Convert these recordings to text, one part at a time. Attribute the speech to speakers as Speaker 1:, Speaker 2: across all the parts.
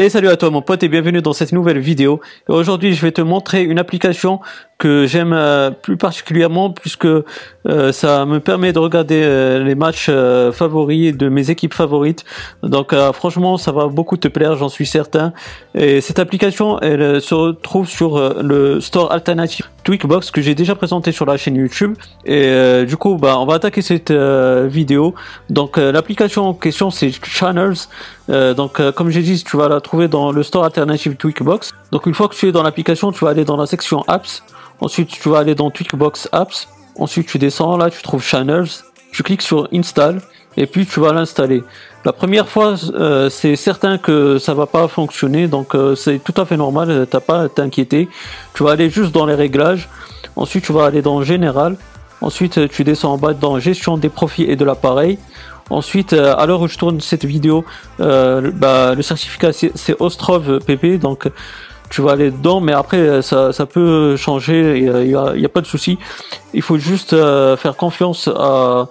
Speaker 1: Et salut à toi mon pote et bienvenue dans cette nouvelle vidéo. Aujourd'hui je vais te montrer une application que j'aime euh, plus particulièrement puisque euh, ça me permet de regarder euh, les matchs favoris de mes équipes favorites. Donc franchement ça va beaucoup te plaire j'en suis certain. Et cette application elle se retrouve sur le store alternatif Tweakbox que j'ai déjà présenté sur la chaîne YouTube. Et du coup bah on va attaquer cette vidéo. Donc l'application en question c'est Channels. donc comme j'ai dit tu vas la trouver dans le store alternatif Tweakbox. Donc une fois que tu es dans l'application tu vas aller dans la section Apps Ensuite, tu vas aller dans Tweakbox Apps. Ensuite, tu descends là, tu trouves Channels. Tu cliques sur Install et puis tu vas l'installer. La première fois, euh, c'est certain que ça va pas fonctionner, donc euh, c'est tout à fait normal. T'as pas à t'inquiéter. Tu vas aller juste dans les réglages. Ensuite, tu vas aller dans Général. Ensuite, tu descends en bas dans Gestion des profits et de l'appareil. Ensuite, euh, à l'heure où je tourne cette vidéo, bah, le certificat c'est Ostrov PP, donc tu vas aller dedans, mais après euh, ça, ça peut changer, il n'y a, pas de souci. Il faut juste euh, faire confiance à,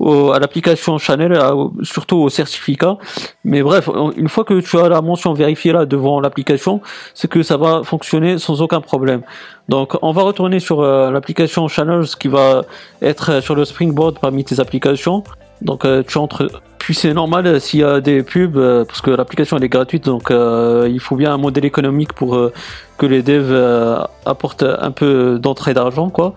Speaker 1: l'application Chanel, surtout au certificat. Mais bref, une fois que tu as la mention vérifiée là devant l'application, c'est que ça va fonctionner sans aucun problème. Donc on va retourner sur euh, l'application Channels qui va être sur le Springboard parmi tes applications. Donc tu entres c'est normal euh, s'il y a des pubs, euh, parce que l'application elle est gratuite, donc euh, il faut bien un modèle économique pour que les devs apportent un peu d'entrée d'argent, quoi.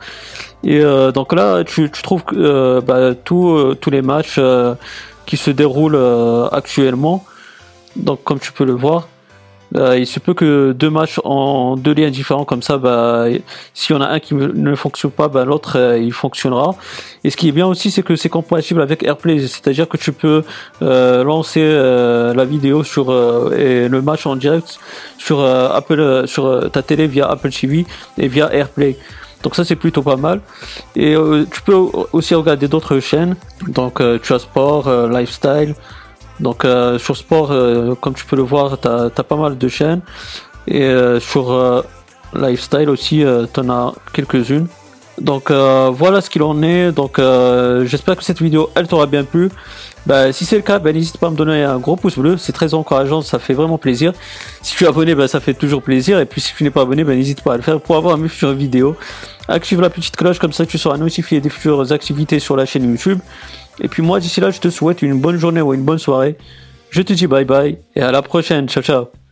Speaker 1: Et donc là, tu, trouves bah, tous les matchs qui se déroulent actuellement. Donc comme tu peux le voir, euh, il se peut que deux matchs en deux liens différents comme ça, bah, s'il y en a un qui ne fonctionne pas, bah, l'autre euh, il fonctionnera. Et ce qui est bien aussi, c'est que c'est compatible avec AirPlay, c'est-à-dire que tu peux euh, lancer la vidéo sur et le match en direct sur Apple, sur ta télé via Apple TV et via AirPlay. Donc ça c'est plutôt pas mal. Et tu peux aussi regarder d'autres chaînes. Donc tu as sport, lifestyle. Donc euh, sur sport, euh, comme tu peux le voir, tu as, pas mal de chaînes. Et euh, sur lifestyle aussi, tu en as quelques-unes. Donc voilà ce qu'il en est. Donc j'espère que cette vidéo elle t'aura bien plu. Bah, si c'est le cas, bah, n'hésite pas à me donner un gros pouce bleu, c'est très encourageant, ça fait vraiment plaisir. Si tu es abonné, bah, ça fait toujours plaisir. Et puis si tu n'es pas abonné, n'hésite pas à le faire pour avoir mes futures vidéos. Active la petite cloche, comme ça tu seras notifié des futures activités sur la chaîne YouTube. Et puis moi, d'ici là, je te souhaite une bonne journée ou une bonne soirée. Je te dis bye bye et à la prochaine. Ciao, ciao.